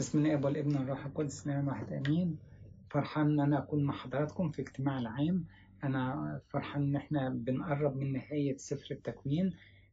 بسم الله والابن والروح القدس نعم واحد امين فرحان أن أنا أكون مع حضراتكم في اجتماع العام. أنا فرحان إن إحنا بنقرب من نهاية سفر التكوين.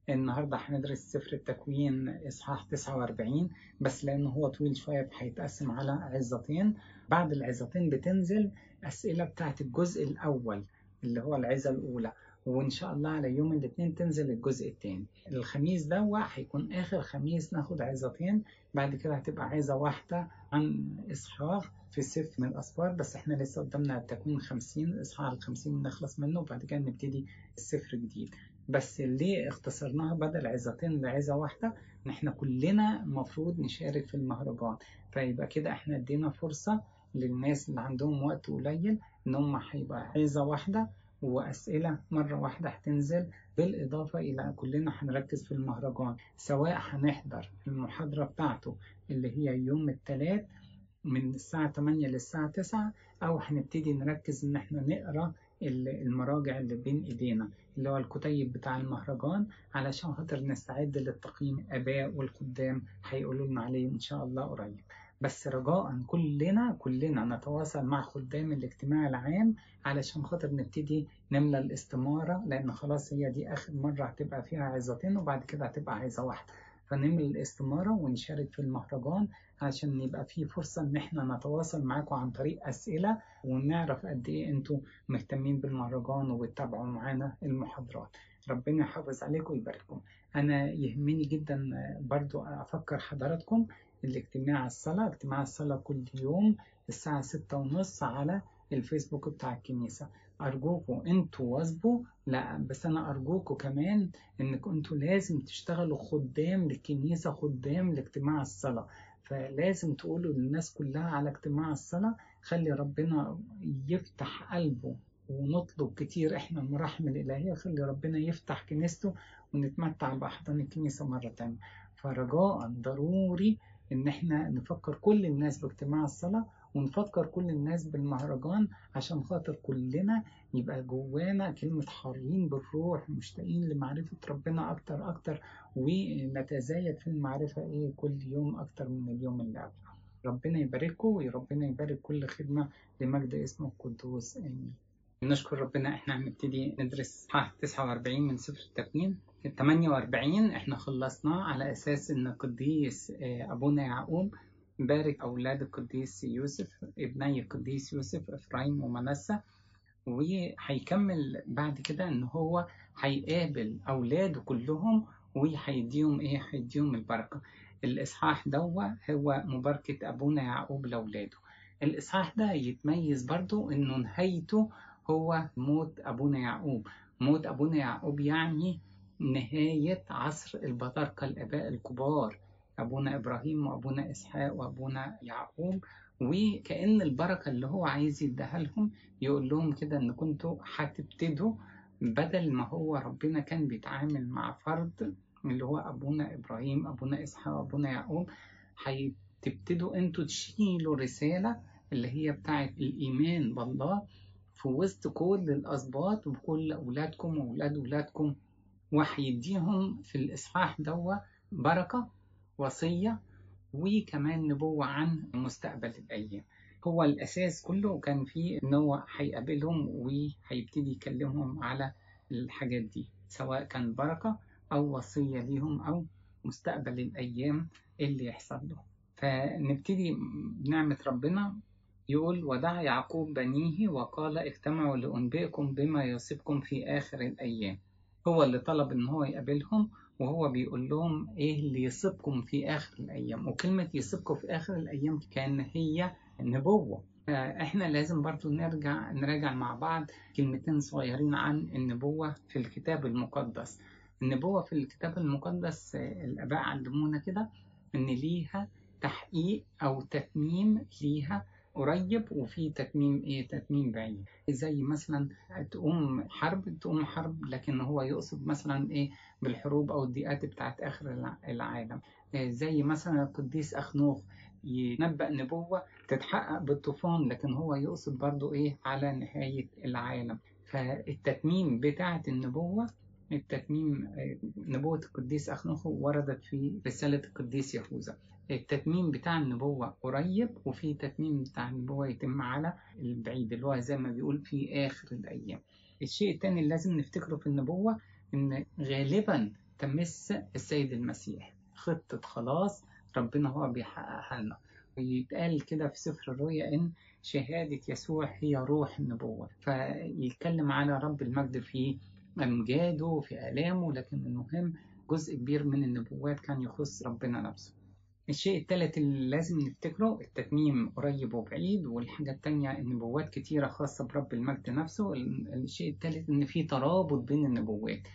النهاردة هندرس سفر التكوين إصحاح 49 بس لأنه هو طويل شوية هيتقسم على عظتين. بعد العظتين بتنزل أسئلة بتاعت الجزء الأول اللي هو العظة الأولى. وإن شاء الله على يوم الاثنين تنزل الجزء الثاني. الخميس ده هيكون آخر خميس ناخد عظتين بعد كده هتبقى عظة واحدة عن إصحاح في سفر من الأسفار بس إحنا لسه قدامنا التكوين 50 إصحاح ال 50 نخلص منه وبعد كده نبتدي السفر جديد. بس ليه اختصرناها بدل عظتين لعظة واحدة؟ إن إحنا كلنا المفروض نشارك في المهرجان. فيبقى كده إحنا ادينا فرصة للناس اللي عندهم وقت قليل إن هم هيبقى عظة واحدة وأسئلة مرة واحدة هتنزل بالإضافة إلى كلنا هنركز في المهرجان سواء هنحضر المحاضرة بتاعته اللي هي يوم الثلاث من الساعة 8 للساعة 9 أو هنبتدي نركز إن إحنا نقرأ المراجع اللي بين إيدينا اللي هو الكتيب بتاع المهرجان علشان خاطر نستعد للتقييم آباء والخدام هيقولوا لنا عليه إن شاء الله قريب. بس رجاء كلنا كلنا نتواصل مع خدام الاجتماع العام علشان خاطر نبتدي نملى الاستمارة لأن خلاص هي دي آخر مرة هتبقى فيها عظتين وبعد كده هتبقى عظة واحدة. فنملى الاستمارة ونشارك في المهرجان عشان يبقى في فرصة إن إحنا نتواصل معاكم عن طريق أسئلة ونعرف قد إيه أنتوا مهتمين بالمهرجان وبتتابعوا معانا المحاضرات. ربنا يحافظ عليكم ويبارككم أنا يهمني جدا برضو أفكر حضراتكم الاجتماع الصلاة اجتماع الصلاة كل يوم الساعة ستة ونص على الفيسبوك بتاع الكنيسة. أرجوكم أنتوا واظبوا لا بس أنا أرجوكم كمان إنكم أنتوا لازم تشتغلوا خدام للكنيسة خدام لاجتماع الصلاة. فلازم تقولوا للناس كلها على اجتماع الصلاة خلي ربنا يفتح قلبه ونطلب كتير إحنا المراحم الإلهية خلي ربنا يفتح كنيسته ونتمتع بأحضان الكنيسة مرة تانية. فرجاء ضروري إن إحنا نفكر كل الناس باجتماع الصلاة ونفكر كل الناس بالمهرجان عشان خاطر كلنا يبقى جوانا كلمة حارين بالروح مشتاقين لمعرفة ربنا أكتر أكتر ونتزايد في المعرفة إيه كل يوم أكتر من اليوم اللي قبله. ربنا يبارككم وربنا يبارك كل خدمة لمجد اسمه القدوس. آمين. نشكر ربنا إحنا هنبتدي ندرس اصحاح 49 من سفر التكوين. ال 48 إحنا خلصناه على أساس إن القديس أبونا يعقوب بارك أولاد القديس يوسف ابني القديس يوسف إفرايم ومنسى وهيكمل بعد كده إن هو هيقابل أولاده كلهم وهيديهم إيه؟ هيديهم البركة. الإصحاح دوا هو مباركة أبونا يعقوب لأولاده. الإصحاح ده يتميز برضو إنه نهايته هو موت أبونا يعقوب. موت أبونا يعقوب يعني نهاية عصر البطاركة الآباء الكبار أبونا إبراهيم وأبونا إسحاق وأبونا يعقوب. وكأن البركة اللي هو عايز يديها لهم يقول لهم كده إن كنتوا هتبتدوا بدل ما هو ربنا كان بيتعامل مع فرد اللي هو أبونا إبراهيم أبونا إسحاق وأبونا يعقوب هتبتدوا أنتوا تشيلوا رسالة اللي هي بتاعت الإيمان بالله في وسط كل الأسباط وكل أولادكم وأولاد أولادكم. وهيديهم في الإصحاح دوا بركة وصية وكمان نبوة عن مستقبل الأيام. هو الأساس كله كان فيه إن هو هيقابلهم وهيبتدي يكلمهم على الحاجات دي سواء كان بركة أو وصية ليهم أو مستقبل الأيام اللي يحصل له. فنبتدي بنعمة ربنا يقول ودعا يعقوب بنيه وقال اجتمعوا لأنبئكم بما يصيبكم في آخر الأيام هو اللي طلب إن هو يقابلهم وهو بيقول لهم إيه اللي يصيبكم في آخر الأيام. وكلمة يصيبكم في آخر الأيام كان هي نبوة فإحنا لازم برضو نرجع نراجع مع بعض كلمتين صغيرين عن النبوة في الكتاب المقدس. النبوة في الكتاب المقدس الآباء علمونا كده إن ليها تحقيق أو تتميم ليها قريب وفي تتميم إيه تتميم بعيد. زي مثلا تقوم حرب تقوم حرب لكن هو يقصد مثلا إيه بالحروب أو الضيقات بتاعت آخر العالم. زي مثلا القديس اخنوخ ينبأ نبوة تتحقق بالطوفان لكن هو يقصد برضو إيه على نهاية العالم. فالتتميم بتاعة النبوة التتميم نبوة القديس أخنوخ وردت في رسالة القديس يهوذا. التتميم بتاع النبوة قريب وفي تتميم بتاع النبوة يتم على البعيد اللي هو زي ما بيقول في آخر الأيام. الشيء الثاني اللي لازم نفتكره في النبوة إن غالبا تمس السيد المسيح. خطة خلاص ربنا هو بيحققها لنا. ويتقال كده في سفر الرؤيا إن شهادة يسوع هي روح النبوة. فيتكلم على رب المجد في أمجاده وفي آلامه لكن المهم جزء كبير من النبوات كان يخص ربنا نفسه. الشيء الثالث اللي لازم نفتكره التتميم قريب وبعيد والحاجة التانية النبوات كتيرة خاصة برب المجد نفسه. الشيء الثالث إن في ترابط بين النبوات.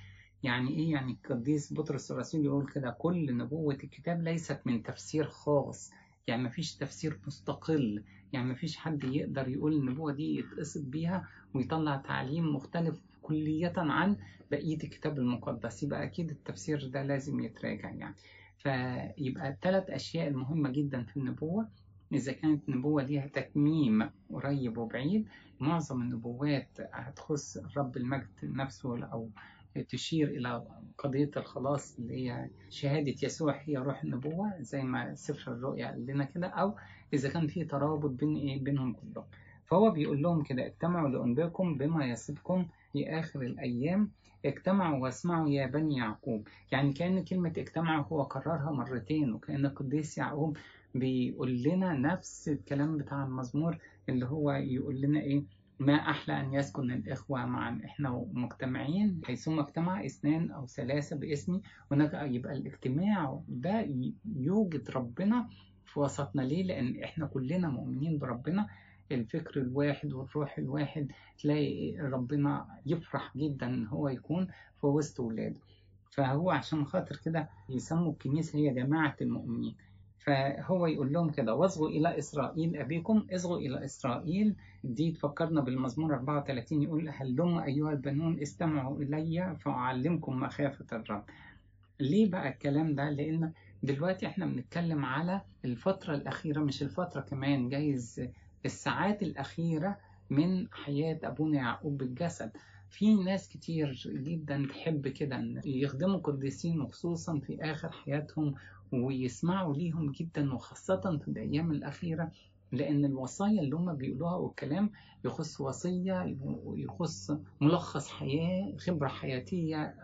يعني إيه؟ يعني القديس بطرس الرسول يقول كده كل نبوة الكتاب ليست من تفسير خاص. يعني مفيش تفسير مستقل. يعني مفيش حد يقدر يقول النبوة دي يتقصد بيها ويطلع تعليم مختلف كلية عن بقية الكتاب المقدس. يبقى أكيد التفسير ده لازم يتراجع يعني. فيبقى الثلاث أشياء المهمة جدا في النبوة. إذا كانت النبوة ليها تكميم قريب وبعيد معظم النبوات هتخص رب المجد نفسه أو تشير إلى قضية الخلاص اللي هي شهادة يسوع هي روح النبوة زي ما سفر الرؤيا قال لنا كده. أو إذا كان في ترابط بين إيه؟ بينهم كلهم فهو بيقول لهم كده اجتمعوا لأنبئكم بما يصفكم في آخر الأيام اجتمعوا واسمعوا يا بني يعقوب. يعني كأن كلمة اجتمعوا هو كررها مرتين وكأن القديس يعقوب بيقول لنا نفس الكلام بتاع المزمور اللي هو يقول لنا إيه ما أحلى أن يسكن الإخوة معا إحنا مجتمعين حيثما اجتمع اثنان أو ثلاثة باسمي هناك يبقى الاجتماع ده يوجد ربنا في وسطنا. ليه؟ لأن إحنا كلنا مؤمنين بربنا. الفكر الواحد والروح الواحد تلاقي ربنا يفرح جدا إن هو يكون في وسط ولاده. فهو عشان خاطر كده يسموا الكنيسة هي جماعة المؤمنين. فهو يقول لهم كده واصغوا إلى إسرائيل أبيكم اصغوا إلى إسرائيل. دي تفكرنا بالمزمور 34 يقول هلم أيها البنون استمعوا إلي فأعلمكم مخافة الرب. ليه بقى الكلام ده؟ لأن دلوقتي إحنا بنتكلم على الفترة الأخيرة مش الفترة كمان جايز الساعات الأخيرة من حياة أبونا يعقوب بالجسد. في ناس كتير جدا تحب كده إن يخدموا قديسين وخصوصا في آخر حياتهم ويسمعوا ليهم جدا وخاصة في الأيام الأخيرة لأن الوصايا اللي هم بيقولوها والكلام يخص وصية يخص ملخص حياة خبرة حياتية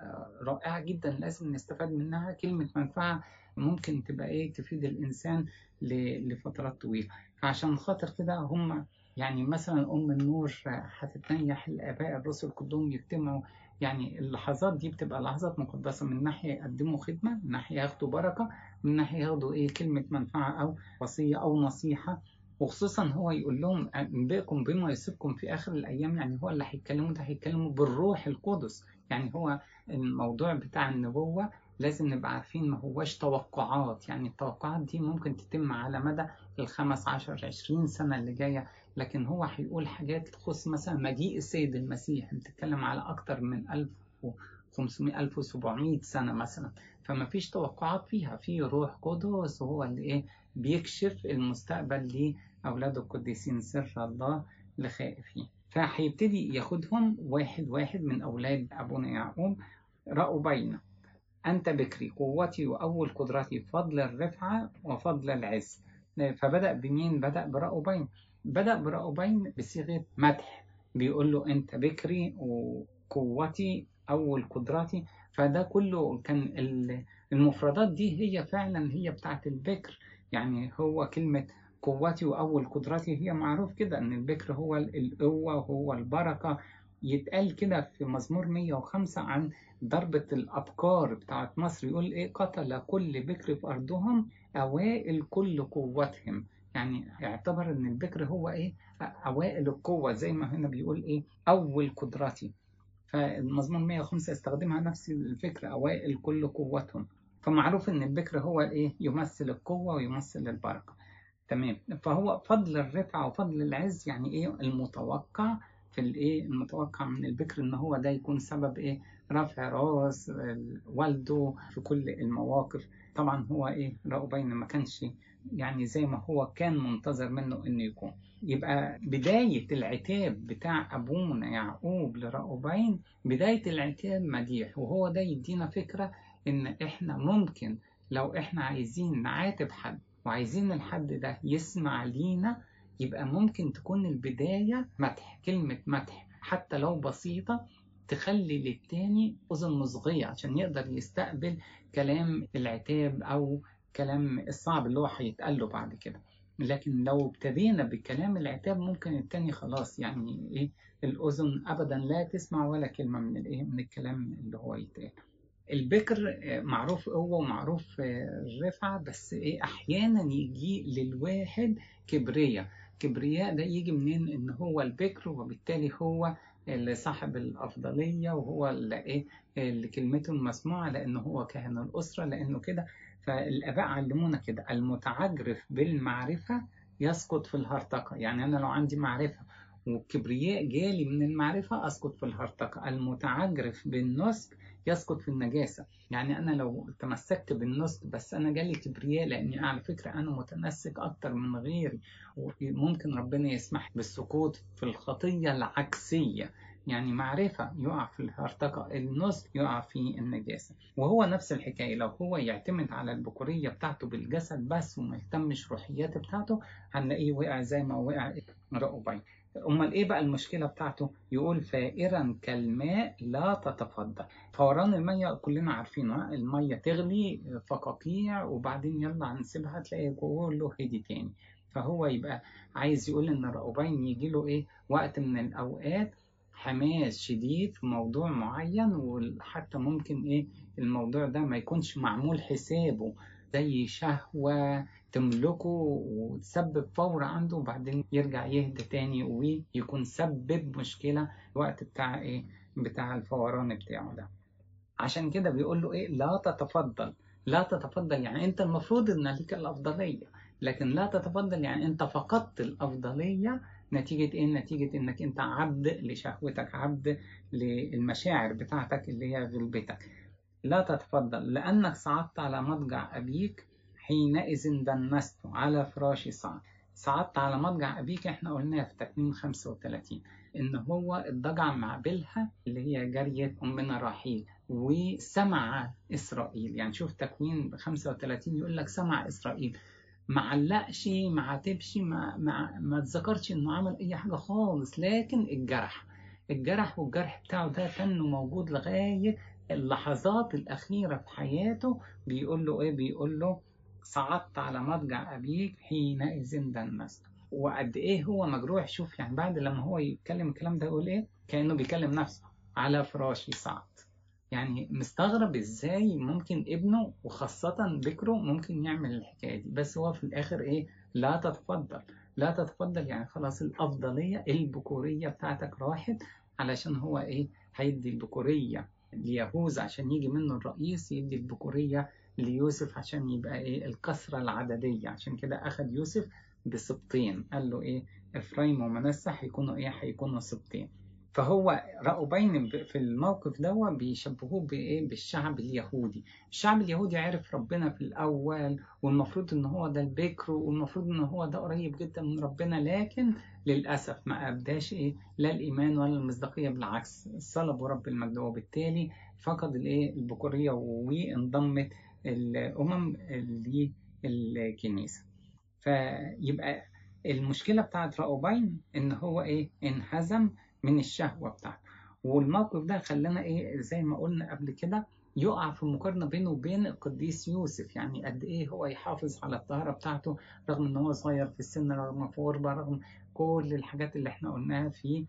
رائعة جدا لازم نستفاد منها. كلمة منفعة ممكن تبقى إيه تفيد الإنسان لفترات طويلة. عشان خاطر كده هم يعني مثلا أم النور هتتنيح الآباء الرسل كلهم يجتمعوا. يعني اللحظات دي بتبقى لحظات مقدسة. من ناحية يقدموا خدمة من ناحية ياخدوا بركة من ناحية ياخدوا إيه كلمة منفعة أو وصية أو نصيحة. وخصوصا هو يقول لهم أنبئكم بما يصيبكم في آخر الأيام. يعني هو اللي هيتكلموا ده هيتكلموا بالروح القدس. يعني هو الموضوع بتاع النبوة لازم نبقى عارفين ما هوش توقعات. يعني التوقعات دي ممكن تتم على مدى الخمس عشر عشرين سنة اللي جاية لكن هو هيقول حاجات تخص مثلا مجيء السيد المسيح بتتكلم على أكتر من 1500 1700 سنة مثلا. فما فيش توقعات فيها في روح قدس وهو اللي إيه بيكشف المستقبل لأولاده القديسين سر الله لخائفين فهيبتدي ياخدهم واحد واحد من أولاد أبونا يعقوب رأوا بينه. أنت بكري قوتي وأول قدرتي فضل الرفعة وفضل العز. فبدأ بمين؟ بدأ برأوبين بدأ برأوبين بصيغة مدح. بيقول له أنت بكري وقوتي أول قدرتي فده كله كان المفردات دي هي فعلا هي بتاعت البكر. يعني هو كلمة قوتي وأول قدرتي هي معروف كده أن البكر هو القوة وهو البركة. يتقال كده في مزمور 105 عن ضربة الأبكار بتاعت مصر يقول إيه؟ قتل كل بكر في أرضهم أوائل كل قوتهم. يعني يعتبر إن البكر هو إيه؟ أوائل القوة زي ما هنا بيقول إيه؟ أول قدرتي. فالمزمور 105 استخدمها نفس الفكرة أوائل كل قوتهم. فمعروف إن البكر هو إيه؟ يمثل القوة ويمثل البركة. تمام. فهو فضل الرفعة وفضل العز يعني إيه؟ المتوقع. في الايه المتوقع من البكر إن هو ده يكون سبب إيه رفع راس والده في كل المواقف. طبعا هو إيه رأوبين ما كانش يعني زي ما هو كان منتظر منه إنه يكون. يبقى بداية العتاب بتاع أبونا يعقوب لرأوبين بداية العتاب مديح. وهو ده يدينا فكرة إن إحنا ممكن لو إحنا عايزين نعاتب حد وعايزين الحد ده يسمع لينا يبقى ممكن تكون البداية مدح كلمة مدح حتى لو بسيطة تخلي للتاني أذن مصغية عشان يقدر يستقبل كلام العتاب أو كلام الصعب اللي هو هيتقال له بعد كده. لكن لو ابتدينا بكلام العتاب ممكن التاني خلاص يعني إيه الأذن أبدا لا تسمع ولا كلمة من الإيه من الكلام اللي هو يتقال. البكر معروف قوة ومعروف رفعة بس إيه أحيانا يجي للواحد كبرية. كبرياء ده يجي منين؟ إن هو البكر وبالتالي هو اللي صاحب الأفضلية وهو اللي إيه؟ اللي كلمته المسموعة لأنه هو كاهن الأسرة لأنه كده. فالآباء علمونا كده المتعجرف بالمعرفة يسقط في الهرطقة. يعني أنا لو عندي معرفة والكبرياء جالي من المعرفة أسقط في الهرطقة. المتعجرف بالنسك يسقط في النجاسة. يعني أنا لو تمسكت بالنسك بس أنا جالي كبرياء لأني على فكرة أنا متمسك أكتر من غيري. وممكن ربنا يسمح بالسقوط في الخطية العكسية. يعني معرفة يقع في الهرطقة النسك يقع في النجاسة. وهو نفس الحكاية لو هو يعتمد على البكورية بتاعته بالجسد بس وما يهتمش روحيات بتاعته هنلاقيه وقع زي ما وقع رأوبين أمال إيه بقى المشكلة بتاعته؟ يقول فائرا كالماء لا تتفضل. فوران المية كلنا عارفينه المية تغلي فقاقيع وبعدين يلا هنسيبها تلاقي كله هدي تاني. فهو يبقى عايز يقول إن رأوبين يجي له إيه؟ وقت من الأوقات حماس شديد في موضوع معين وحتى ممكن إيه؟ الموضوع ده ما يكونش معمول حسابه. زي شهوة تملكه وتسبب فور عنده وبعدين يرجع يهدى تاني ويكون سبب مشكلة الوقت بتاع إيه؟ بتاع الفوران بتاعه ده. عشان كده بيقول له إيه؟ لا تتفضل. لا تتفضل يعني أنت المفروض إن ليك الأفضلية. لكن لا تتفضل يعني أنت فقدت الأفضلية نتيجة إيه؟ نتيجة إنك أنت عبد لشهوتك عبد للمشاعر بتاعتك اللي هي غلبتك. لا تتفضل لأنك صعدت على مضجع أبيك حينئذ دنست على فراش صعد صعدت على مضجع أبيك إحنا قلناها في تكوين 35 إن هو اتضجع مع بلها اللي هي جارية أمنا راحيل وسمع إسرائيل. يعني شوف تكوين 35 يقول لك سمع إسرائيل. ما علقش ما عاتبش ما ما ما تذكرش إنه عمل أي حاجة خالص لكن الجرح الجرح والجرح بتاعه ده كان موجود لغاية اللحظات الأخيرة في حياته بيقول له إيه؟ بيقول له صعدت على مضجع أبيك حينئذ دنست وقد إيه هو مجروح؟ شوف يعني بعد لما هو يتكلم الكلام ده يقول إيه؟ كأنه بيكلم نفسه على فراشي صعد. يعني مستغرب إزاي ممكن ابنه وخاصة بكره ممكن يعمل الحكاية دي. بس هو في الآخر إيه؟ لا تتفضل. لا تتفضل يعني خلاص الأفضلية البكورية بتاعتك راحت علشان هو إيه؟ هيدي البكورية. ليهوذا عشان يجي منه الرئيس يدي البكورية ليوسف عشان يبقى إيه الكثرة العددية. عشان كده أخذ يوسف بسبطين. قال له إيه إفرايم ومنسى هيكونوا إيه هيكونوا سبطين. فهو رأوبين في الموقف ده بيشبهوه بإيه؟ بالشعب اليهودي. الشعب اليهودي عرف ربنا في الأول والمفروض إن هو ده البكر والمفروض إن هو ده قريب جدا من ربنا لكن للأسف ما أبداش إيه؟ لا الإيمان ولا المصداقية بالعكس صلبوا رب المجد وبالتالي فقد الإيه؟ البكورية وانضمت الأمم للكنيسة فيبقى المشكلة بتاعت رأوبين إن هو إيه؟ انهزم من الشهوة بتاعته. والموقف ده خلانا إيه زي ما قلنا قبل كده يقع في مقارنة بينه وبين القديس يوسف. يعني قد إيه هو يحافظ على الطهارة بتاعته رغم إن هو صغير في السن رغم فوربة رغم كل الحاجات اللي إحنا قلناها في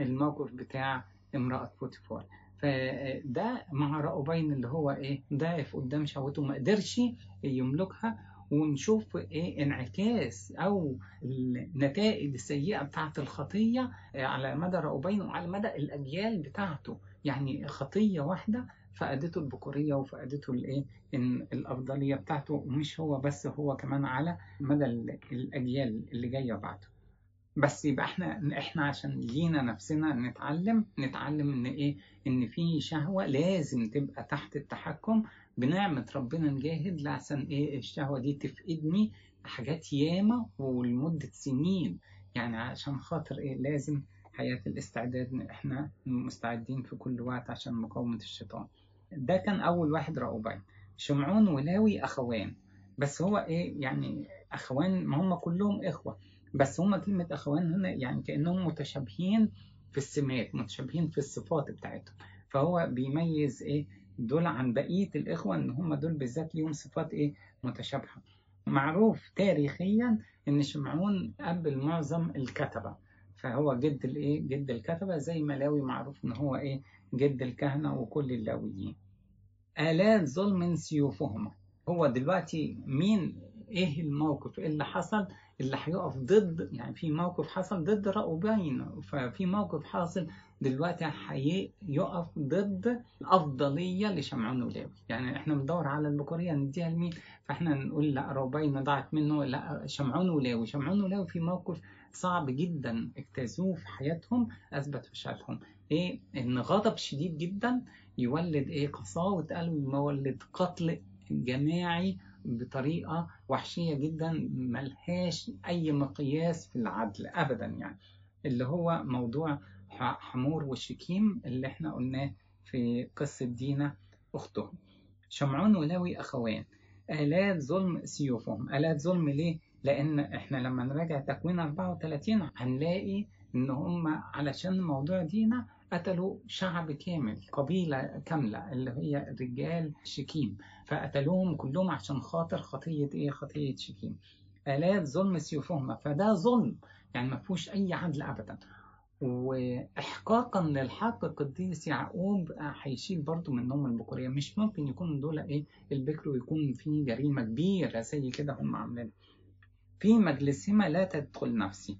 الموقف بتاع امرأة بوتيفار فده مع رأوبين اللي هو إيه ضعف قدام شهوته ما قدرش يملكها ونشوف إيه انعكاس أو النتائج السيئة بتاعه الخطية على مدى رأوبين وعلى مدى الأجيال بتاعته. يعني خطية واحدة فقدته البكورية وفقدته الإيه الأفضلية بتاعته ومش هو بس هو كمان على مدى الأجيال اللي جاية بعده. بس يبقى إحنا إحنا عشان لينا نفسنا نتعلم نتعلم إن إيه إن في شهوة لازم تبقى تحت التحكم بنعمة ربنا نجاهد لعشان إيه الشهوة دي تفقدني؟ حاجات ياما ولمدة سنين. يعني عشان خاطر إيه؟ لازم حياة الاستعداد إحنا مستعدين في كل وقت عشان مقاومة الشيطان. ده كان أول واحد رأوبين شمعون ولاوي أخوان. بس هو إيه؟ يعني أخوان ما هم كلهم إخوة. بس هم كلمة أخوان هنا يعني كأنهم متشابهين في السمات متشابهين في الصفات بتاعتهم. فهو بيميز إيه؟ دول عن بقية الإخوة إن هم دول بالذات ليهم صفات إيه؟ متشابهة. معروف تاريخيا إن شمعون أب معظم الكتبة. فهو جد الإيه جد الكتبة زي ما لاوي معروف إن هو إيه؟ جد الكهنة وكل اللاويين آلات ظلم سيوفهما. هو دلوقتي مين؟ إيه الموقف إيه اللي حصل؟ اللي هيقف ضد يعني في موقف حصل ضد رأوبين ففي موقف حاصل دلوقتي هيقف ضد الأفضلية لشمعون ولاوي يعني إحنا بندور على البكورية نديها لمين؟ فإحنا نقول لا رأوبين ضاعت منه لا شمعون ولاوي شمعون ولاوي في موقف صعب جدا اجتازوه في حياتهم أثبت فشلهم إيه؟ إن غضب شديد جدا يولد إيه؟ قساوة قلب يولد قتل جماعي بطريقة وحشية جدا ملهاش أي مقياس في العدل أبدا يعني. اللي هو موضوع حمور وشكيم اللي إحنا قلناه في قصة دينا أختهم شمعون ولاوي أخوان. آلات ظلم سيوفهم. آلات ظلم ليه؟ لأن إحنا لما نراجع تكوين 34 هنلاقي إن هم علشان موضوع دينا قتلوا شعب كامل قبيلة كاملة اللي هي رجال شكيم. فقتلوهم كلهم عشان خاطر خطية إيه؟ خطية شكيم. آلات ظلم سيوفهم. فده ظلم. يعني ما فيهوش أي عدل أبدا. وإحقاقا للحق القديس يعقوب هيشيل برضو منهم البكورية. مش ممكن يكون دول إيه؟ البكر ويكون في جريمة كبيرة زي كده هم عاملين في مجلسهما لا تدخل نفسي.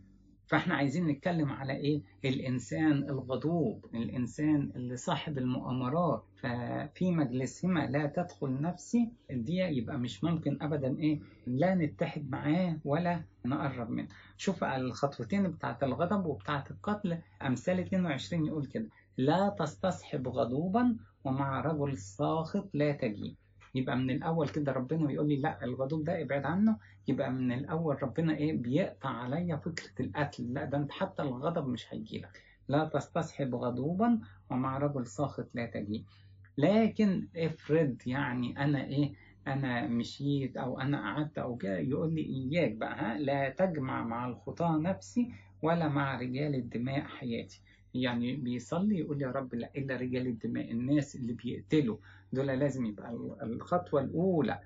فاحنا عايزين نتكلم على إيه؟ الإنسان الغضوب الإنسان اللي صاحب المؤامرات. ففي مجلسهما لا تدخل نفسي دي يبقى مش ممكن ابدا إيه؟ لا نتحد معاه ولا نقرب منه. شوف الخطوتين بتاعت الغضب وبتاعت القتل أمثال 22 يقول كده لا تستصحب غضوبا ومع رجل ساخط لا تجي يبقى من الأول كده ربنا بيقول لي لا الغضوب ده ابعد عنه يبقى من الأول ربنا إيه بيقطع عليا فكرة القتل. لا ده أنت حتى الغضب مش هيجي لك. لا تستصحب غضوبا ومع رجل ساخط لا تجي. لكن افرض يعني أنا إيه أنا مشيت أو أنا قعدت أو كده يقول لي إياك بقى ها لا تجمع مع الخطاة نفسي ولا مع رجال الدماء حياتي. يعني بيصلي يقول يا رب لا إلا رجال الدماء الناس اللي بيقتلوا دول لازم يبقى الخطوة الأولى.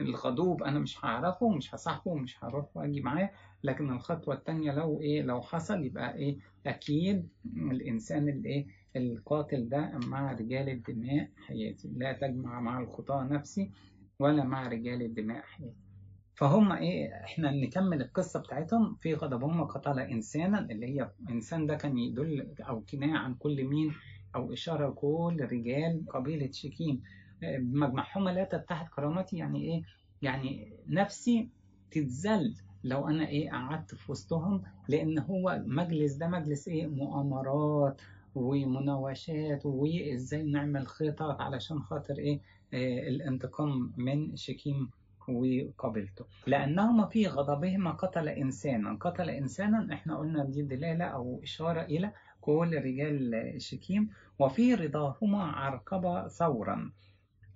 الغضوب أنا مش هعرفه مش هصاحبه مش هروح وأجي معاه لكن الخطوة الثانية لو إيه لو حصل يبقى إيه أكيد الإنسان اللي إيه القاتل ده مع رجال الدماء حياتي. لا تجمع مع الخطاة نفسي ولا مع رجال الدماء حياتي. فهم إيه إحنا نكمل القصة بتاعتهم. في غضبهم قتل إنسانا اللي هي إنسان ده كان يدل أو كنايه عن كل مين أو إشارة لكل رجال قبيلة شكيم بمجمعهما لا تتحد كرامتي يعني إيه؟ يعني نفسي تتذل لو أنا إيه قعدت في وسطهم لأن هو مجلس ده مجلس إيه؟ مؤامرات ومناوشات وإزاي نعمل خطط علشان خاطر إيه؟ آه الانتقام من شكيم وقبيلته لأنهما في غضبهما قتل إنسانا. قتل إنسانا إحنا قلنا دي دلالة أو إشارة إلى كل رجال شكيم وفي رضاهما عرقب ثورا.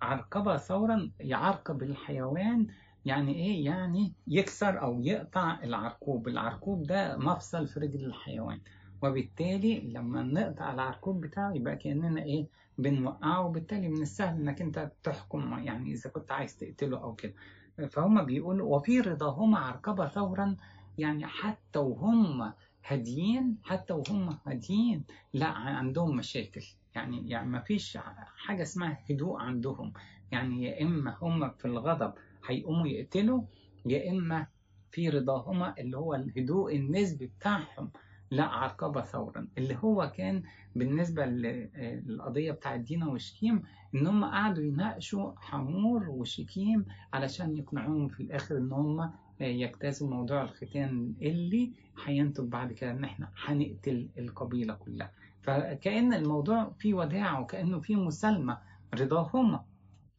عرقب ثورا يعرقب الحيوان يعني إيه؟ يعني يكسر أو يقطع العرقوب. العرقوب ده مفصل في رجل الحيوان. وبالتالي لما نقطع العرقوب بتاعه يبقى كأننا إيه؟ بنوقعه وبالتالي من السهل إنك أنت تحكم يعني إذا كنت عايز تقتله أو كده. فهم بيقولوا وفي رضاهما عرقبة ثورا يعني حتى وهم هاديين حتى وهم هاديين. لا عندهم مشاكل. يعني يعني ما فيش حاجة اسمها هدوء عندهم. يعني يا إما هم في الغضب هيقوموا يقتلوا يا إما في رضاهما اللي هو الهدوء النسبي بتاعهم لا عرقبة ثورا اللي هو كان بالنسبة للقضية بتاعت دينا وشكيم إن هم قعدوا يناقشوا حمور وشكيم علشان يقنعوهم في الآخر إن هم يجتازوا موضوع الختان اللي هينتج بعد كده إن إحنا هنقتل القبيلة كلها. فكأن الموضوع فيه وداع وكأنه فيه مسالمة رضاهما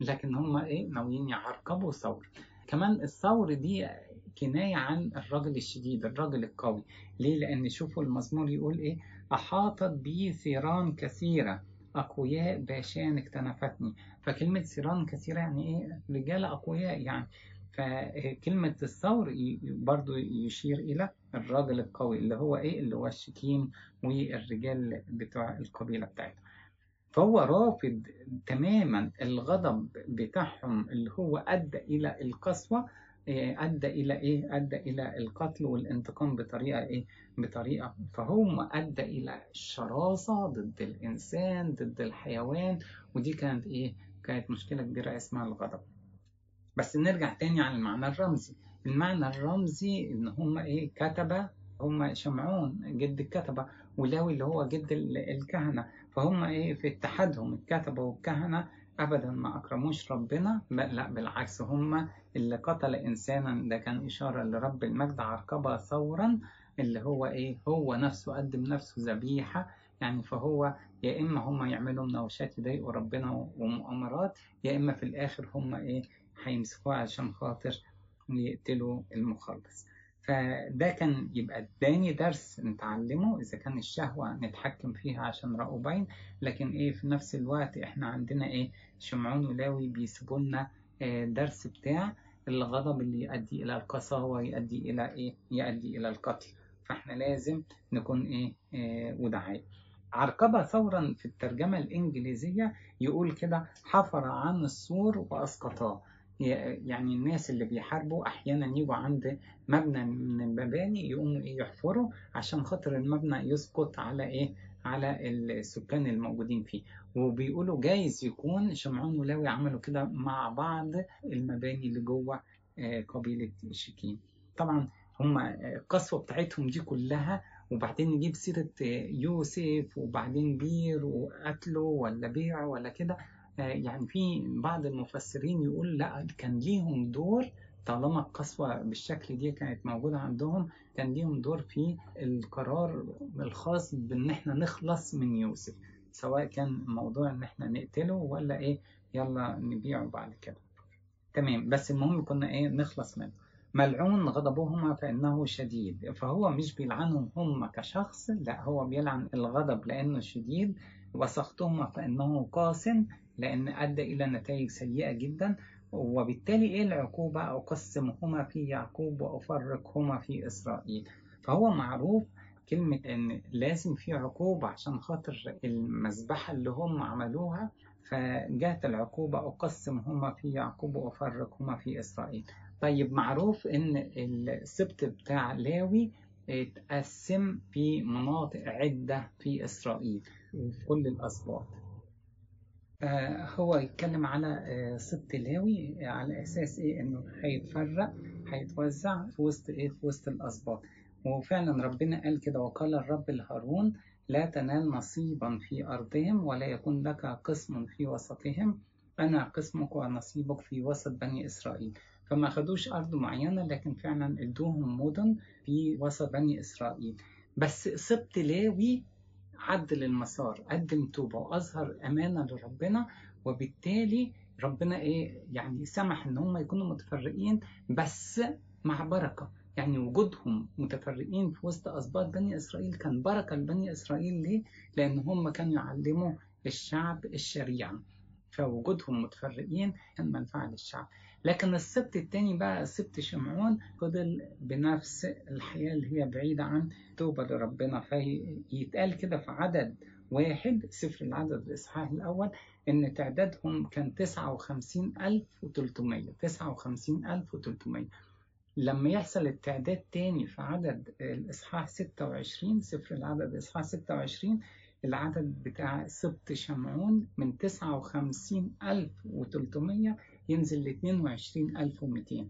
لكن هم إيه ناويين يعرقبوا ثور كمان الثور دي كناية عن الرجل الشديد الرجل القوي. ليه؟ لأن شوفوا المزمور يقول إيه؟ أحاطت بي ثيران كثيرة. أقوياء باشان اكتنفتني. فكلمة ثيران كثيرة يعني إيه؟ رجالة أقوياء يعني. فكلمة الثور برضو يشير إلى الراجل القوي اللي هو إيه؟ اللي هو الشكيم والرجال بتوع القبيلة بتاعته فهو رافض تماما الغضب بتاعهم اللي هو أدى إلى القسوة أدى إلى إيه؟ أدى إلى القتل والانتقام بطريقة إيه؟ بطريقة فهو أدى إلى الشراسة ضد الإنسان ضد الحيوان ودي كانت إيه؟ كانت مشكلة كبيرة اسمها الغضب بس نرجع تاني على المعنى الرمزي المعنى الرمزي إن هم إيه؟ كتبة هم شمعون جد الكتبة ولاوي اللي هو جد الكهنة فهم إيه في اتحادهم الكتبة والكهنة أبدا ما أكرموش ربنا لا بالعكس هم اللي قتل إنسانا. ده كان إشارة لرب المجد عرقبة ثورا اللي هو إيه هو نفسه قدم نفسه ذبيحة. يعني فهو يا إما هم يعملوا مناوشات يضايقوا ربنا ومؤامرات يا إما في الآخر هم إيه هيمسكوه عشان خاطر يقتلوا المخلص. فده كان يبقى اداني درس نتعلمه إذا كان الشهوة نتحكم فيها عشان رأوبين لكن إيه في نفس الوقت إحنا عندنا إيه شمعون ولاوي بيسيبوا لنا درس بتاع الغضب اللي يؤدي إلى القساوة يؤدي إلى إيه يؤدي إلى القتل. فإحنا لازم نكون إيه, إيه ودعاء عرقبة ثورا في الترجمة الإنجليزية يقول كده حفر عن السور وأسقطاه. يعني الناس اللي بيحاربوا أحيانا يجوا عند مبنى من المباني يقوموا إيه يحفروا عشان خاطر المبنى يسقط على إيه على السكان الموجودين فيه. وبيقولوا جايز يكون شمعون ولاوي عملوا كده مع بعض المباني اللي جوه قبيلة شكيم طبعا هم القسوة بتاعتهم دي كلها وبعدين نجيب سيرة يوسف وبعدين بير وقتله ولا بيع ولا كده. يعني في بعض المفسرين يقول لا كان ليهم دور طالما القسوة بالشكل دي كانت موجودة عندهم كان ليهم دور في القرار الخاص بإن إحنا نخلص من يوسف سواء كان موضوع إن إحنا نقتله ولا إيه يلا نبيعه بعد كده. تمام بس المهم كنا إيه نخلص منه. ملعون غضبهما فإنه شديد فهو مش بيلعنهم هم كشخص لا هو بيلعن الغضب لأنه شديد وسخطهما فإنه قاس لأن أدى إلى نتائج سيئة جدا وبالتالي إيه العقوبة؟ أقسمهما في يعقوب وأفرقهما في إسرائيل. فهو معروف كلمة إن لازم في عقوبة عشان خاطر المذبحة اللي هم عملوها فجاءت العقوبة. أقسمهما في يعقوب وأفرقهما في إسرائيل. طيب معروف إن السبت بتاع لاوي اتقسم في مناطق عدة في إسرائيل وفي كل الأسباط. هو يتكلم على سبط لاوي على أساس إيه؟ إنه هيتفرق هيتوزع في وسط إيه؟ في وسط الأسباط. وفعلا ربنا قال كده وقال الرب لهارون لا تنال نصيبا في أرضهم ولا يكون لك قسم في وسطهم. أنا قسمك ونصيبك في وسط بني إسرائيل. فما خدوش أرض معينة لكن فعلا ادوهم مدن في وسط بني إسرائيل. بس سبط لاوي عدل المسار قدم توبة وأظهر أمانة لربنا وبالتالي ربنا إيه يعني سمح إن هم يكونوا متفرقين بس مع بركة. يعني وجودهم متفرقين في وسط أسباط بني إسرائيل كان بركة لبني إسرائيل ليه؟ لأن هم كانوا يعلموا الشعب الشريعة. فوجودهم متفرقين كان منفعة للشعب. لكن السبت التاني بقى سبت شمعون فضل بنفس الحياة اللي هي بعيدة عن توبة لربنا. فيتقال كده في عدد واحد سفر العدد الإصحاح الأول إن تعدادهم كان تسعة وخمسين ألف وتلتمية تسعة وخمسين ألف وتلتمية. لما يحصل التعداد تاني في عدد الإصحاح ستة وعشرين سفر العدد الإصحاح ستة وعشرين العدد بتاع سبط شمعون من تسعة وخمسين ألف وتلتمية ينزل ل 22200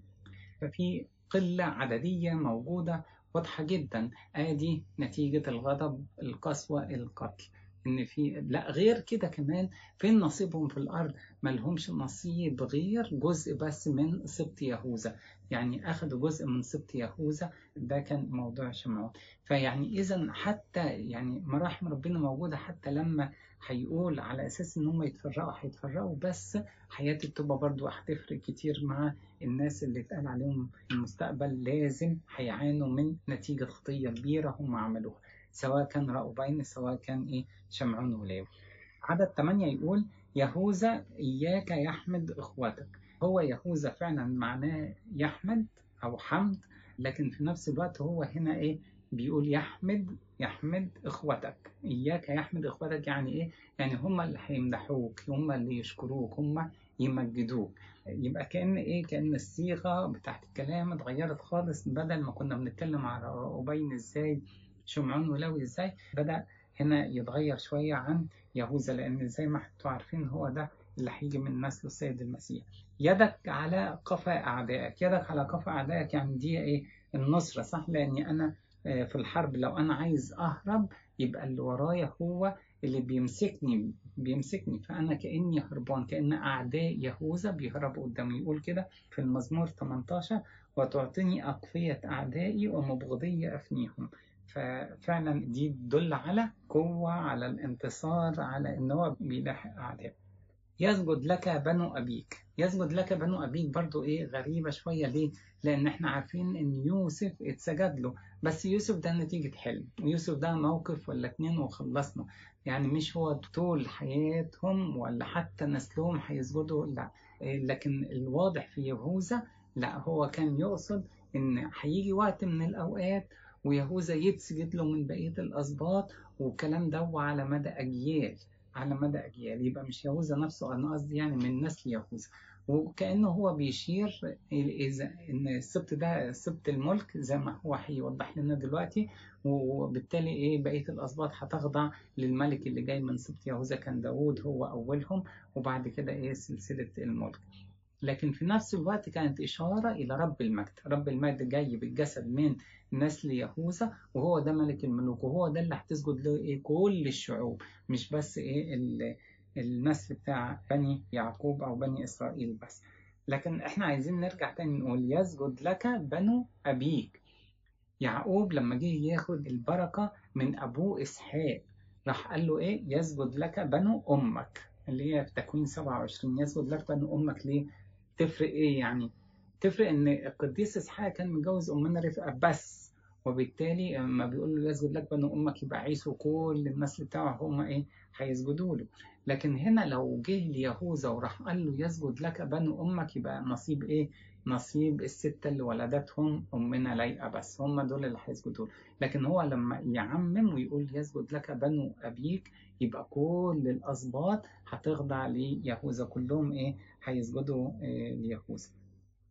ففي قلة عددية موجودة واضحة جدا. آدي نتيجة الغضب القسوة القتل. إن في لا غير كده كمان فين نصيبهم في الأرض؟ ما لهمش نصيب غير جزء بس من سبط يهوذا. يعني أخذوا جزء من سبط يهوذا ده كان موضوع شمعون. فيعني إذا حتى يعني مراحم ربنا موجودة حتى لما هيقول على أساس إن هم يتفرقوا هيتفرقوا. بس حياة التوبة برضو هتفرق كتير مع الناس اللي اتقال عليهم المستقبل. لازم هيعانوا من نتيجة خطية كبيرة هم عملوها سواء كان رأوبين سواء كان إيه شمعون ولاوي عدد 8 يقول يهوذا إياك يحمد إخوتك. هو يهوذا فعلا معناه يحمد أو حمد لكن في نفس الوقت هو هنا إيه بيقول يحمد يحمد إخوتك. إياك يحمد إخوتك يعني إيه؟ يعني هم اللي هيمدحوك هم اللي يشكروك هم يمجدوك. يبقى كأن إيه؟ كأن الصيغة بتاعت الكلام اتغيرت خالص بدل ما كنا بنتكلم على أبين إزاي شمعون ولوي إزاي بدأ هنا يتغير شوية عن يهوذا لأن زي ما أنتوا عارفين هو ده اللي هيجي من نسل السيد المسيح. يدك على قفا أعدائك. يدك على قفا أعدائك يعني دي إيه؟ النصرة صح؟ لأني أنا في الحرب. لو أنا عايز أهرب يبقى اللي ورايا هو اللي بيمسكني بيمسكني. فأنا كأني هربان كأن أعداء يهوذا بيهربوا قدامي. يقول كده في المزمور 18 وتعطيني أقفية أعدائي ومبغضي أفنيهم. ففعلا دي تدل على قوة على الانتصار على إن هو بيلاحق أعدائه يسجد لك بنو أبيك. يسجد لك بنو أبيك برضو إيه غريبة شوية. ليه؟ لأن إحنا عارفين إن يوسف اتسجد له. بس يوسف ده نتيجة حلم. يوسف ده موقف ولا اتنين وخلصنا. يعني مش هو طول حياتهم ولا حتى نسلهم هيسجدوا لا. لكن الواضح في يهوذا لا هو كان يقصد إن هيجي وقت من الأوقات ويهوذا يتسجد له من بقية الأسباط والكلام ده على مدى أجيال على مدى أجيال. يبقى مش يهوذا نفسه أنا قصدي يعني من نسل يهوذا. وكأنه هو بيشير إذا إن السبت ده سبت الملك زي ما هو هيوضح لنا دلوقتي وبالتالي إيه بقية الأسباط هتخضع للملك اللي جاي من سبت يهوذا كان داوود هو أولهم وبعد كده إيه سلسلة الملك. لكن في نفس الوقت كانت إشارة إلى رب المجد. رب المجد جاي بالجسد من نسل يهوذا وهو ده ملك الملوك وهو ده اللي هتسجد له إيه كل الشعوب مش بس إيه النسل بتاع بني يعقوب أو بني إسرائيل بس. لكن إحنا عايزين نرجع تاني نقول يسجد لك بنو أبيك. يعقوب لما جه ياخد البركة من أبوه إسحاق راح قال له إيه؟ يسجد لك بنو أمك. اللي هي في تكوين 27 يسجد لك بنو أمك. ليه؟ تفرق إيه يعني؟ تفرق إن القديس إسحاق كان متجوز أمنا رفقة بس. وبالتالي لما بيقول له يسجد لك بنو أمك يبقى عيسو كل النسل بتاعه هم إيه؟ هيسجدوا له. لكن هنا لو جه ليهوذا وراح قال له يسجد لك بنو أمك يبقى نصيب إيه؟ نصيب الستة اللي ولدتهم أمنا ليئة بس. هم دول اللي هيسجدوا له. لكن هو لما يعمم ويقول يسجد لك بنو أبيك يبقى كل الأسباط هتخضع ليهوذا. كلهم إيه؟ هيسجدوا إيه؟ ليهوذا.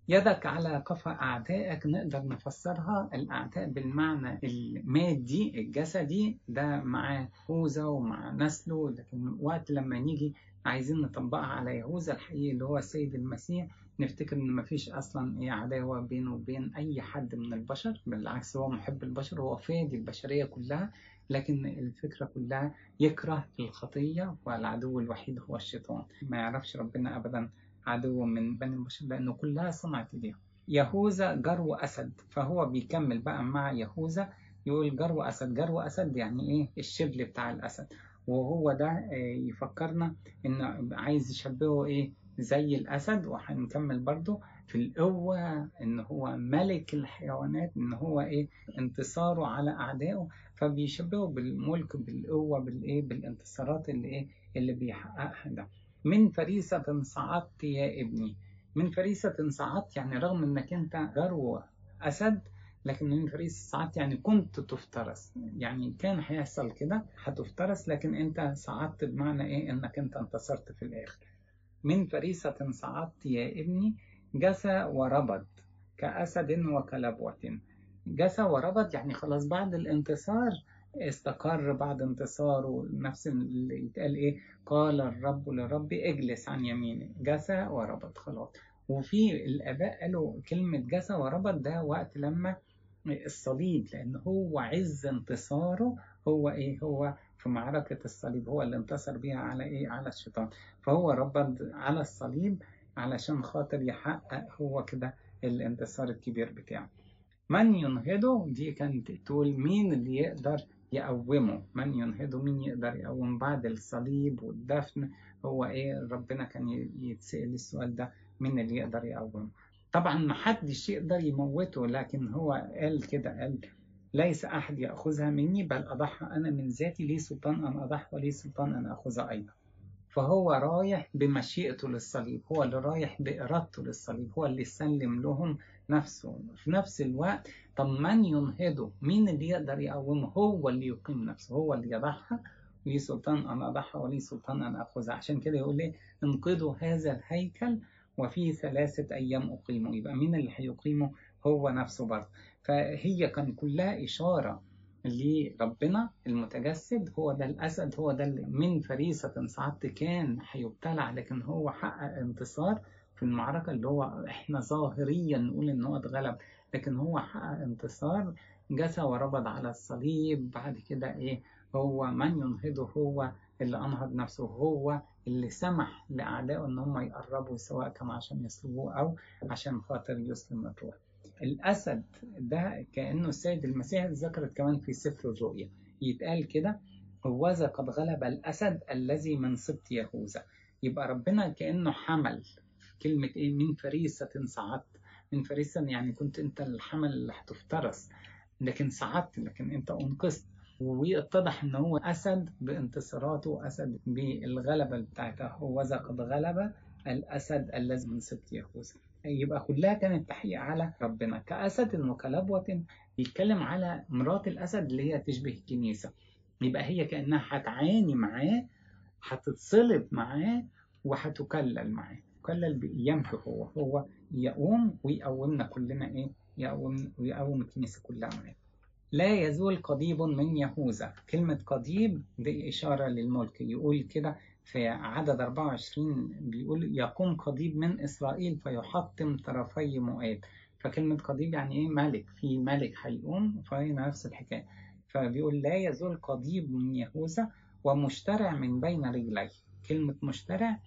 يدك على قفا أعدائك نقدر نفسرها الأعداء بالمعنى المادي الجسدي. ده مع يهوذا ومع نسله لكن وقت لما نيجي عايزين نطبقها على يهوذا الحقيقي اللي هو السيد المسيح نفتكر إن مفيش أصلا إيه عداوة بينه وبين أي حد من البشر بالعكس هو محب البشر هو فادي البشرية كلها لكن الفكرة كلها يكره الخطية والعدو الوحيد هو الشيطان. ما يعرفش ربنا أبدا عدو من بني البشر لأنه كلها صنعت إيديهم. يهوذا جرو أسد فهو بيكمل بقى مع يهوذا يقول جرو أسد جرو أسد يعني إيه؟ الشبل بتاع الأسد. وهو ده يفكرنا إن عايز يشبهه إيه؟ زي الأسد. وهنكمل برضو في القوة إن هو ملك الحيوانات إن هو إيه؟ انتصاره على أعدائه. فبيشبهه بالملك بالقوة بالإيه؟ بالانتصارات اللي إيه؟ اللي بيحققها ده. من فريسة صعدت يا ابني. من فريسة صعدت يعني رغم إنك أنت جرو أسد لكن من فريسة صعدت يعني كنت تفترس. يعني كان هيحصل كده هتفترس لكن أنت صعدت بمعنى إيه؟ إنك أنت انتصرت في الآخر. من فريسة صعدت يا ابني جسى وربد كأسد وكلبوة. جسى وربد يعني خلاص بعد الانتصار استقر بعد انتصاره نفس اللي يتقال إيه قال الرب للرب اجلس عن يميني جسى وربط خلاص. وفي الآباء قالوا كلمة جسى وربط ده وقت لما الصليب لأن هو عز انتصاره هو إيه هو في معركة الصليب هو اللي انتصر بيها على إيه على الشيطان. فهو ربط على الصليب علشان خاطر يحقق هو كده الانتصار الكبير بتاعه. من ينهضه؟ دي كانت تقول مين اللي يقدر يقومه. من ينهضه مين يقدر يقوم بعد الصليب والدفن. هو إيه؟ ربنا كان يتسأل السؤال ده مين اللي يقدر يقومه؟ طبعا ما حدش يقدر يموته لكن هو قال كده قال ليس أحد يأخذها مني بل أضحى أنا من ذاتي لي سلطان أن أضحى ولي سلطان أن أخذها أيضا. فهو رايح بمشيئته للصليب هو اللي رايح بإرادته للصليب هو اللي سلم لهم نفسه. في نفس الوقت طب من ينهضه مين اللي يقدر يقومه؟ هو اللي يقيم نفسه هو اللي يضحى. لي سلطان أن أضحى ولي سلطان أن أخذ عشان كده يقول إيه؟ انقذوا هذا الهيكل وفي ثلاثة أيام أقيمه. يبقى مين اللي هيقيمه؟ هو نفسه برضه. فهي كان كلها إشارة لربنا المتجسد. هو ده الأسد هو ده من فريسة صعدت كان هيبتلع لكن هو حقق انتصار. في المعركة اللي هو إحنا ظاهريا نقول إن هو اتغلب لكن هو حقق انتصار جثى وربض على الصليب بعد كده إيه هو من ينهضه هو اللي أنهض نفسه هو اللي سمح لأعدائه إن هم يقربوا سواء كان عشان يصلبوه أو عشان خاطر يسلم الروح الأسد ده كأنه السيد المسيح ذكرت كمان في سفر الرؤيا. يتقال كده هوذا قد غلب الأسد الذي من سبط يهوذا. يبقى ربنا كأنه حمل كلمة إيه؟ من فريسة صعدت من فريسة يعني كنت أنت الحمل اللي هتفترس. لكن صعدت لكن أنت أنقذت. واتضح إن هو أسد بانتصاراته أسد بالغلبة بتاعته هوذا قد غلب الأسد الذي من سبط يهوذا يبقى كلها كانت تحقيق على ربنا. كأسد وكلبوة بيتكلم على مرات الأسد اللي هي تشبه الكنيسة. يبقى هي كأنها هتعاني معاه هتتصلب معاه وهتكلل معاه. تكلل بقيامته هو هو يقوم ويقومنا كلنا إيه؟ يقوم ويقوم الكنيسة كلها معاه. لا يزول قضيب من يهوذا. كلمة قضيب دي إشارة للملك. يقول كده في عدد 24 بيقول يقوم قضيب من إسرائيل فيحطم طرفي مؤاب فكلمة قضيب يعني إيه؟ ملك. في ملك هيقوم فهي نفس الحكاية. فبيقول لا يزول قضيب من يهوذا ومشترع من بين رجليه. كلمة مشترع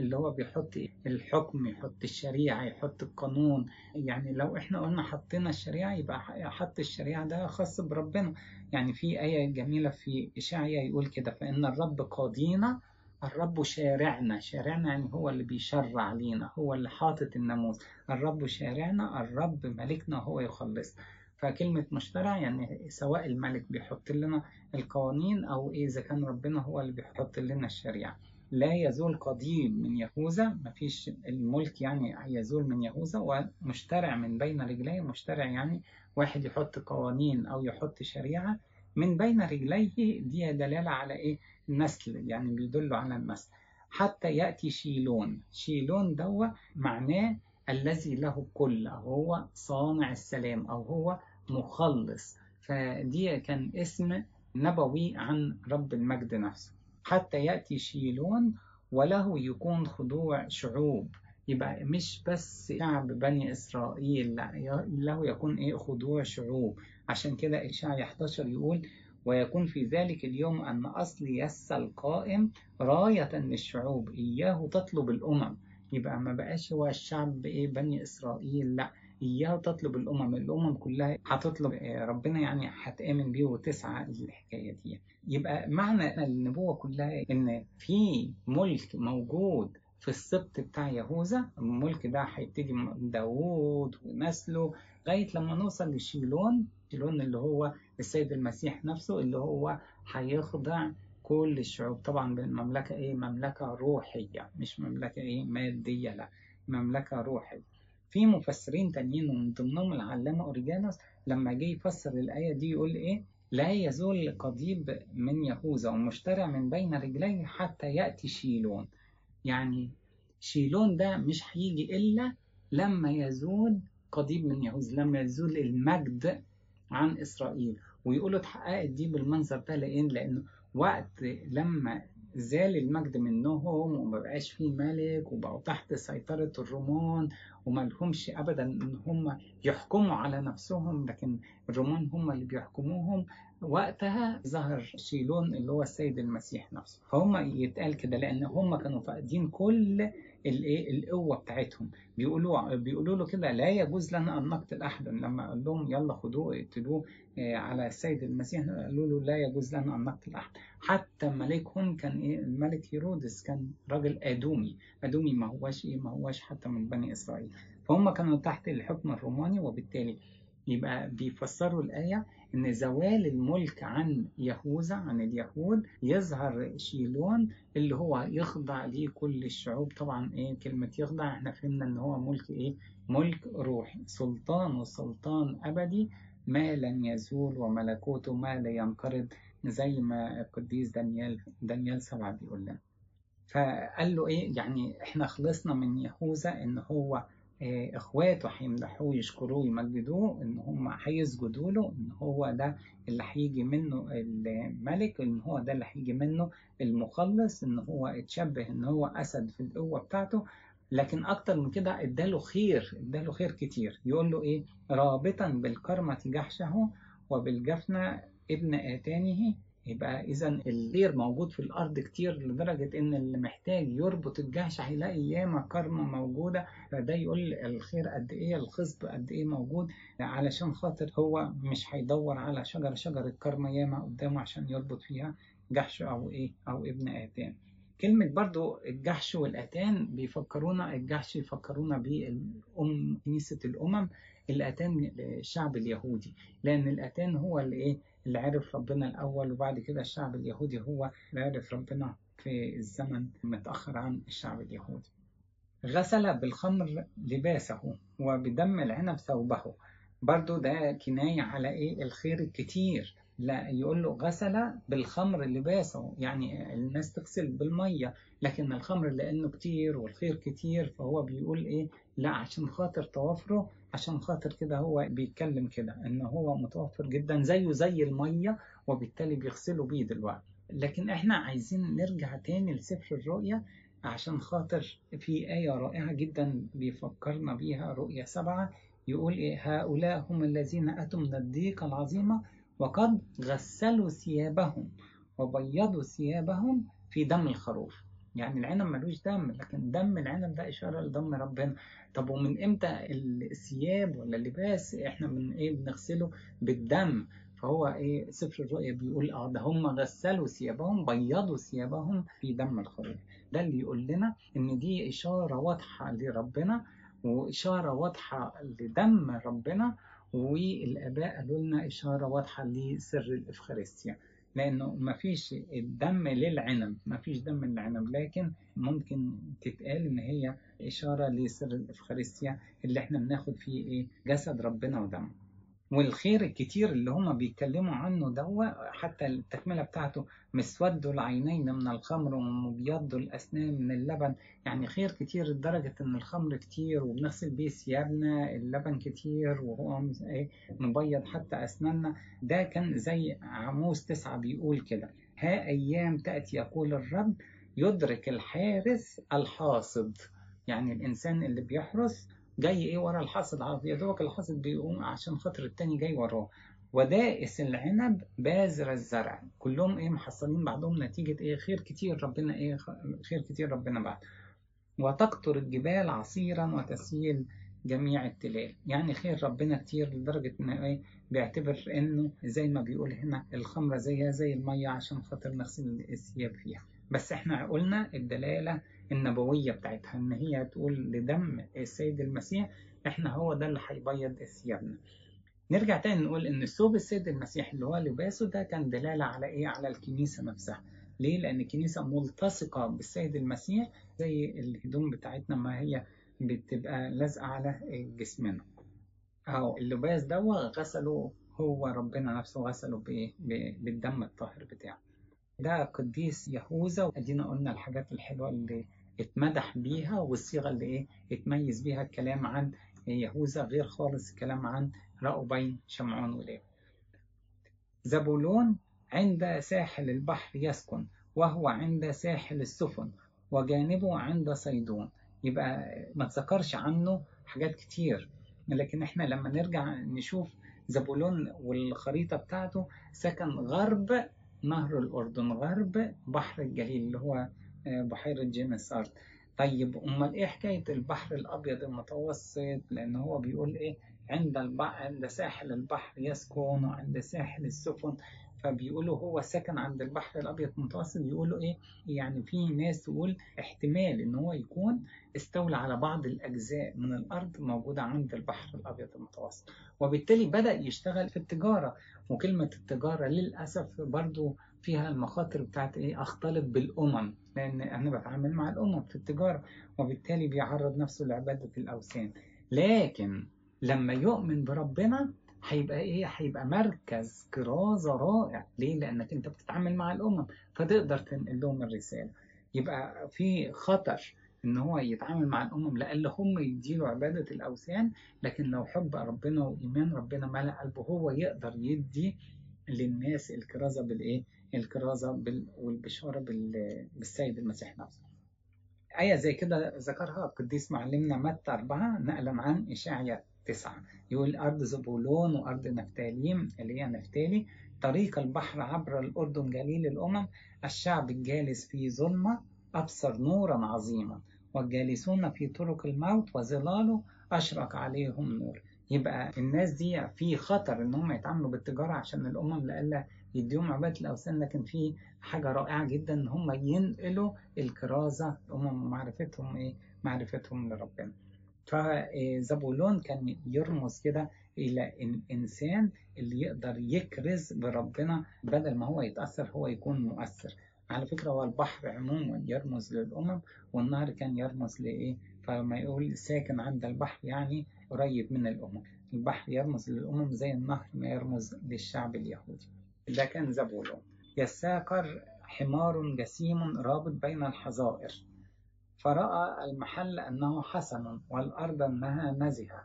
اللي هو بيحط الحكم يحط الشريعة يحط القانون. يعني لو إحنا قلنا حطينا الشريعة يبقى حط الشريعة ده خاص بربنا. يعني في آية جميلة في إشعيا يقول كده فإن الرب قاضينا الرب شارعنا. شارعنا يعني هو اللي بيشرع لينا هو اللي حاطط الناموس. الرب شارعنا الرب ملكنا هو يخلص. فكلمة مشترع يعني سواء الملك بيحط لنا القوانين أو إذا كان ربنا هو اللي بيحط لنا الشريعة. لا يزول قديم من يهوذا مفيش الملك يعني يزول من يهوذا ومشترع من بين رجليه مشترع يعني واحد يحط قوانين أو يحط شريعة من بين رجليه دي دلالة على إيه؟ النسل يعني بيدل على النسل. حتى يأتي شيلون. شيلون دوا معناه الذي له كل هو صانع السلام أو هو مخلص. فدي كان اسم نبوي عن رب المجد نفسه. حتى يأتي شيلون وله يكون خضوع شعوب. يبقى مش بس شعب بني إسرائيل لا له يكون إيه خضوع شعوب. عشان كده إشعيا 11 يقول ويكون في ذلك اليوم أن أصل يس القائم راية للشعوب إياه تطلب الأمم. يبقى ما بقاش هو الشعب إيه بني إسرائيل لا. إياه تطلب الأمم الأمم كلها هتطلب ربنا يعني هتآمن بيه وتسعى للحكاية دي. يبقى معنى النبوة كلها إن في ملك موجود في السبط بتاع يهوذا. الملك ده هيبتدي داوود ونسله لغاية لما نوصل لشيلون. شيلون اللي هو السيد المسيح نفسه اللي هو هيخضع كل الشعوب. طبعا بالمملكة إيه؟ مملكة روحية مش مملكة إيه؟ مادية لا مملكة روحية. في مفسرين تانيين ومن ضمنهم العلامة أوريجانوس لما جه يفسر الآية دي يقول إيه؟ لا يزول قضيب من يهوذا ومشترع من بين رجليه حتى يأتي شيلون. يعني شيلون ده مش هيجي إلا لما يزول قضيب من يهوذا لما يزول المجد عن إسرائيل. ويقولوا اتحققت دي بالمنظر ده لأن؟ لأنه وقت لما زال المجد منهم وما بقاش فيه ملك وبقوا تحت سيطرة الرومان وما لهمش أبدا إن هم يحكموا على نفسهم لكن الرومان هم اللي بيحكموهم. وقتها ظهر شيلون اللي هو السيد المسيح نفسه. فهم يتقال كده لأن هم كانوا فاقدين كل الايه القوة بتاعتهم. بيقولوا بيقولوا له كده لا يجوز لنا أن نقتل احدا. لما قال لهم يلا خدوه اقتلوه على السيد المسيح قالوا له لا يجوز لنا أن نقتل أحد. حتى ملكهم كان إيه الملك هيرودس كان راجل ادومي ادومي ما هواش إيه ما هواش حتى من بني إسرائيل. فهم كانوا تحت الحكم الروماني وبالتالي يبقى بيفسروا الآية إن زوال الملك عن يهوذا عن اليهود يظهر شيلون اللي هو يخضع ليه كل الشعوب. طبعا إيه كلمة يخضع؟ إحنا فهمنا إن هو ملك إيه؟ ملك روحي سلطان وسلطان أبدي. ما لن يزول وملكوته ما لا ينقرض زي ما القديس دانيال دانيال سبعة بيقول لنا. فقال له إيه؟ يعني إحنا خلصنا من يهوذا إن هو إيه اخواته هيمدحوه يشكروه يمجدوه إن هم هيسجدوا له إن هو ده اللي هيجي منه الملك إن هو ده اللي هيجي منه المخلص إن هو اتشبه إن هو أسد في القوة بتاعته. لكن أكتر من كده إداله خير إداله خير كتير. يقول له إيه؟ رابطا بالكرمة جحشه وبالجفنة ابن آتانه يبقى إذا الخير موجود في الأرض كتير لدرجة إن اللي محتاج يربط الجحش هيلاقي ياما كرمة موجودة فده يقول الخير قد إيه الخصب قد إيه موجود علشان خاطر هو مش هيدور على شجرة شجرة كرمة ياما قدامه عشان يربط فيها جحش أو إيه أو ابن آتان. كلمة برضو الجحش والأتان بيفكرونا الجحش يفكرونا بالأم كنيسة الأمم الأتان الشعب اليهودي لأن الأتان هو اللي إيه اللي عرف ربنا الأول وبعد كده الشعب اليهودي هو اللي عرف ربنا في الزمن متأخر عن الشعب اليهودي. غسل بالخمر لباسه وبدم العنب ثوبه. برضو ده كناية على إيه؟ الخير الكتير. لا يقول له غسل بالخمر لباسه يعني الناس تغسل بالمية لكن الخمر لأنه كتير والخير كتير فهو بيقول إيه؟ لا عشان خاطر توفره عشان خاطر كده هو بيتكلم كده إن هو متوفر جدا زيه زي المية وبالتالي بيغسلوا بيه دلوقتي. لكن إحنا عايزين نرجع تاني لسفر الرؤيا عشان خاطر في آية رائعة جدا بيفكرنا بيها رؤيا سبعة يقول إيه؟ هؤلاء هم الذين أتوا من الضيقة العظيمة وقد غسلوا ثيابهم وبيضوا ثيابهم في دم الخروف. يعني العنب ملوش دم لكن دم العنب ده إشارة لدم ربنا. طب ومن إمتى الثياب ولا اللباس إحنا من إيه بنغسله؟ بالدم. فهو إيه سفر الرؤيا بيقول آه ده هم غسلوا ثيابهم بيضوا ثيابهم في دم الخروف. ده اللي يقول لنا إن دي إشارة واضحة لربنا وإشارة واضحة لدم ربنا والآباء قالوا لنا إشارة واضحة لسر الإفخارستيا. لأنه ما فيش الدم للعنب ما فيش دم للعنب لكن ممكن تتقال إن هي إشارة لسر الإفخارستيا اللي إحنا بناخد فيه إيه؟ جسد ربنا ودمه. والخير الكتير اللي هما بيتكلموا عنه ده حتى التكملة بتاعته مسود العينين من الخمر ومبيض الأسنان من اللبن. يعني خير كتير لدرجة إن الخمر كتير وبنغسل بيه ثيابنا اللبن كتير وهو إيه مبيض حتى أسناننا. ده كان زي عموس تسعة بيقول كده. ها أيام تأتي يقول الرب يدرك الحارس الحاصد. يعني الإنسان اللي بيحرس جاي إيه ورا الحاصد عارف يا دوبك الحاصد بيقوم عشان خاطر التاني جاي وراه. ودائس العنب بازر الزرع. كلهم إيه محصلين بعضهم نتيجة إيه خير كتير ربنا إيه خير كتير ربنا بعد. وتقطر الجبال عصيرا وتسيل جميع التلال. يعني خير ربنا كتير لدرجة ان إيه بيعتبر إنه زي ما بيقول هنا الخمرة زيها زي المية عشان خاطر نغسل الثياب فيها. بس إحنا قلنا الدلالة النبوية بتاعتها إن هي تقول لدم السيد المسيح إحنا هو ده اللي هيبيض ثيابنا. نرجع تاني نقول إن ثوب السيد المسيح اللي هو لباسه ده كان دلالة على إيه؟ على الكنيسة نفسها. ليه؟ لأن الكنيسة ملتصقة بالسيد المسيح زي الهدوم بتاعتنا ما هي بتبقى لازقة على جسمنا. أهو اللباس ده غسله هو ربنا نفسه غسله بإيه؟ بالدم الطاهر بتاعه. ده قديس يهوذا وأدينا قلنا الحاجات الحلوة اللي اتمدح بيها والصيغة اللي إيه اتميز بيها الكلام عن يهوذا غير خالص الكلام عن رأوبين شمعون وليه زبولون عند ساحل البحر يسكن وهو عند ساحل السفن وجانبه عند صيدون. يبقى ما تذكرش عنه حاجات كتير لكن إحنا لما نرجع نشوف زبولون والخريطة بتاعته سكن غرب نهر الأردن غرب بحر الجليل اللي هو بحيرة جينيسارت طيب أمال إيه حكاية البحر الأبيض المتوسط؟ لأن هو بيقول إيه؟ عند الب... عند ساحل البحر يسكن وعند ساحل السفن. فبيقولوا هو ساكن عند البحر الأبيض المتوسط. بيقولوا إيه؟ يعني في ناس تقول احتمال إن هو يكون استولى على بعض الأجزاء من الأرض موجودة عند البحر الأبيض المتوسط. وبالتالي بدأ يشتغل في التجارة. وكلمة التجارة للأسف برضو فيها المخاطر بتاعت إيه؟ أختلط بالأمم. لأن أنا بتعامل مع الأمم في التجارة وبالتالي بيعرض نفسه لعبادة الأوثان. لكن لما يؤمن بربنا هيبقى إيه؟ هيبقى مركز كرازة رائع. ليه؟ لأنك أنت بتتعامل مع الأمم فتقدر تنقل لهم الرسالة. يبقى في خطر إن هو يتعامل مع الأمم لأن هم يديله عبادة الأوثان لكن لو حب ربنا وإيمان ربنا ملأ قلبه هو يقدر يدي للناس الكرازة بالإيه؟ الكرازة. والبشارة بال... بالسيد المسيح نفسه. آية زي كده ذكرها القديس معلمنا متى أربعة؟ نقلا عن إشعيا تسعة. يقول أرض زبولون وأرض نفتاليم اللي هي نفتالي. طريق البحر عبر الأردن جليل الأمم. الشعب الجالس في ظلمة. أبصر نورا عظيما. والجالسون في طرق الموت وظلاله. أشرق عليهم نور. يبقى الناس دي في خطر إن هم يتعاملوا بالتجارة عشان الأمم لألا يديهم عبادة الأوثان لكن في حاجة رائعة جدا إن هم ينقلوا الكرازة الامم ومعرفتهم إيه؟ معرفتهم لربنا. فزبولون كان يرمز كده إلى الانسان اللي يقدر يكرز بربنا بدل ما هو يتأثر هو يكون مؤثر. على فكرة هو البحر عموما يرمز للأمم والنهر كان يرمز لإيه؟ فلما يقول ساكن عند البحر يعني قريب من الأمم. البحر يرمز للأمم زي النهر ما يرمز للشعب اليهودي. ده كان زبولون يساكر حمار جسيم رابط بين الحظائر. فرأى المحل أنه حسن والأرض أنها نزهة.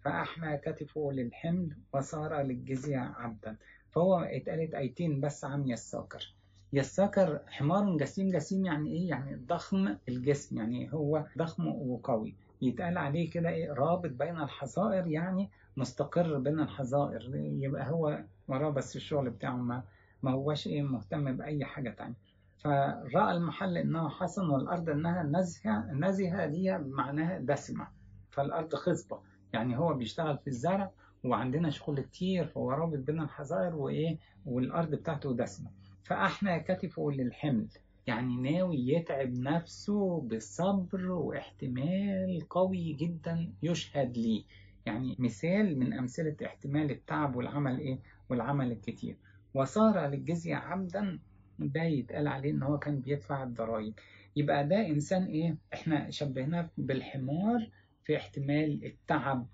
فأحمى كتفه للحمل وصار للجزية عبدا. فهو اتقالت آيتين بس عن يساكر يساكر حمار جسيم جسيم يعني إيه؟ يعني ضخم الجسم. يعني هو ضخم وقوي. يتقال عليه كده إيه؟ رابط بين الحظائر يعني مستقر بين الحظائر. يبقى هو وراه بس الشغل بتاعه ما ما هوش إيه مهتم بأي حاجة تانية. فرأى المحل انه حسن والأرض إنها نزهة نزهة دي معناها دسمة. فالأرض خصبة. يعني هو بيشتغل في الزرع وعندنا شغل كتير فهو رابط بين الحظائر وإيه والأرض بتاعته دسمة. فأحنى كتفه للحمل. يعني ناوي يتعب نفسه بصبر واحتمال قوي جدا يشهد ليه. يعني مثال من أمثلة احتمال التعب والعمل إيه؟ والعمل الكتير. وصار للجزية عبدا ده يتقال عليه إن هو كان بيدفع الضرائب يبقى ده إنسان إيه؟ إحنا شبهناه بالحمار في احتمال التعب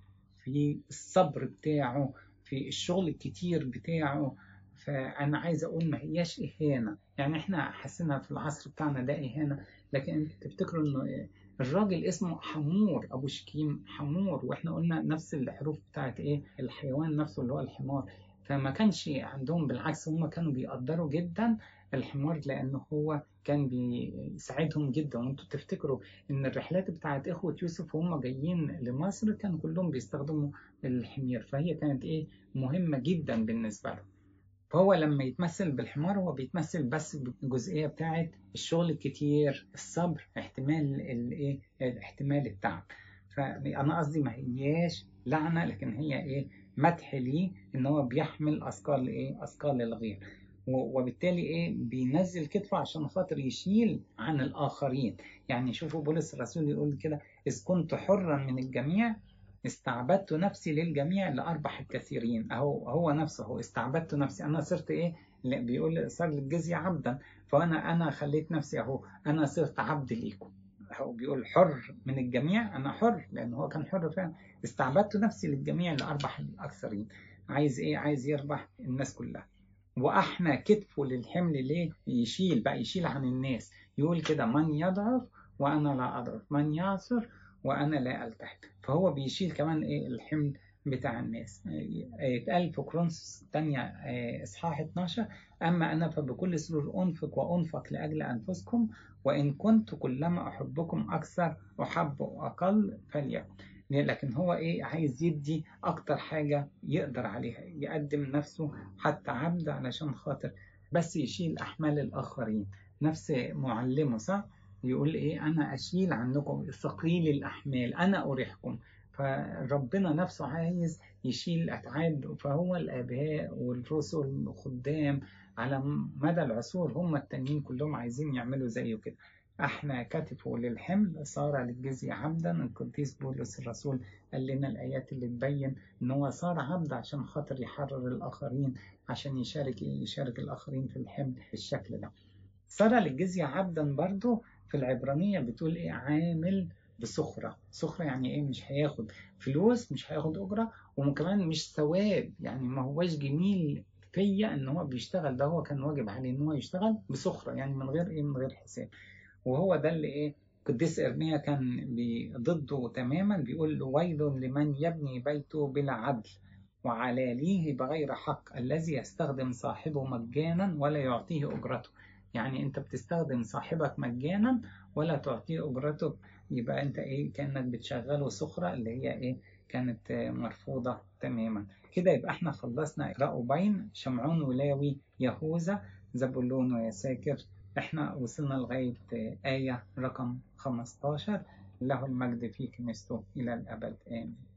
في الصبر بتاعه في الشغل الكتير بتاعه. فأنا عايز أقول ما هياش إهانة. يعني إحنا حسينا في العصر بتاعنا ده إهانة. لكن تفتكروا إنه الراجل اسمه حمور أبو شكيم حمور. وإحنا قلنا نفس الحروف بتاعت إيه؟ الحيوان نفسه اللي هو الحمار. فما كانش عندهم بالعكس هم كانوا بيقدروا جدا الحمار لأنه هو كان بيساعدهم جدا. وأنتوا تفتكروا إن الرحلات بتاعت إخوة يوسف وهم جايين لمصر كانوا كلهم بيستخدموا الحمير فهي كانت إيه؟ مهمة جدا بالنسبة لهم. فهو لما يتمثل بالحمار هو بيتمثل بس بالجزئية بتاعت الشغل الكتير الصبر احتمال الايه احتمال التعب. فأنا قصدي ما هياش لعنة لكن هي إيه؟ مدح ليه إن هو بيحمل اثقال إيه اثقال الغير وبالتالي إيه؟ بينزل كتفه عشان خاطر يشيل عن الآخرين. يعني شوفوا بولس الرسول يقول كده إذ كنت حرا من الجميع استعبدت نفسي للجميع لأربح الكثيرين. أهو هو نفسه هو استعبدت نفسي. أنا صرت إيه؟ بيقول صار للجزية عبدا. فأنا أنا خليت نفسي أهو أنا صرت عبد ليكم. هو بيقول حر من الجميع. أنا حر لأن هو كان حر فعلا. استعبدت نفسي للجميع لأربح الأكثرين. عايز إيه؟ عايز يربح الناس كلها. وأحنى كتفه للحمل ليه؟ يشيل بقى يشيل عن الناس. يقول كده من يضعف وأنا لا أضعف. من يعصر وأنا لا ألتحق. فهو بيشيل كمان إيه؟ الحمل بتاع الناس. اتقال في كرونس الثانية إصحاح 12 أما أنا فبكل سرور أنفق وأنفق لأجل أنفسكم وإن كنت كلما أحبكم أكثر أحب أقل فليكن لكن هو إيه؟ عايز يدي أكتر حاجة يقدر عليها يقدم نفسه حتى عبد علشان خاطر بس يشيل أحمال الآخرين. نفس معلمه صح؟ يقول إيه؟ أنا أشيل عنكم ثقيل الأحمال أنا أريحكم. فربنا نفسه عايز يشيل الأتعاب فهو الآباء والرسل والخدام على مدى العصور هم التانيين كلهم عايزين يعملوا زيه كده. أحنا كتفوا للحمل صار للجزية عبدا القديس بولس الرسول قال لنا الآيات اللي تبين إن هو صار عبد عشان خاطر يحرر الآخرين عشان يشارك يشارك الآخرين في الحمل بالشكل ده. صار للجزية عبدا برضو في العبرانية بتقول إيه؟ عامل بسخرة. سخرة يعني إيه؟ مش هياخد فلوس مش هياخد أجرة وكمان مش ثواب. يعني ما هواش جميل فيا إن هو بيشتغل. ده هو كان واجب عليه إن هو يشتغل بسخرة يعني من غير إيه؟ من غير حساب. وهو ده اللي إيه؟ قديس إرميا كان ضده تماما بيقول له ويل لمن يبني بيته بلا عدل وعلاليه بغير حق الذي يستخدم صاحبه مجانا ولا يعطيه أجرته. يعني أنت بتستخدم صاحبك مجانا ولا تعطيه أجرته يبقى أنت إيه كأنك بتشغله سخرة اللي هي إيه كانت مرفوضة تماما. كده يبقى إحنا خلصنا اقرأوا بين شمعون ولاوي يهوذا. زبولون ويساكر إحنا وصلنا لغاية آية رقم 15 له المجد في كنيسته إلى الأبد. آمين.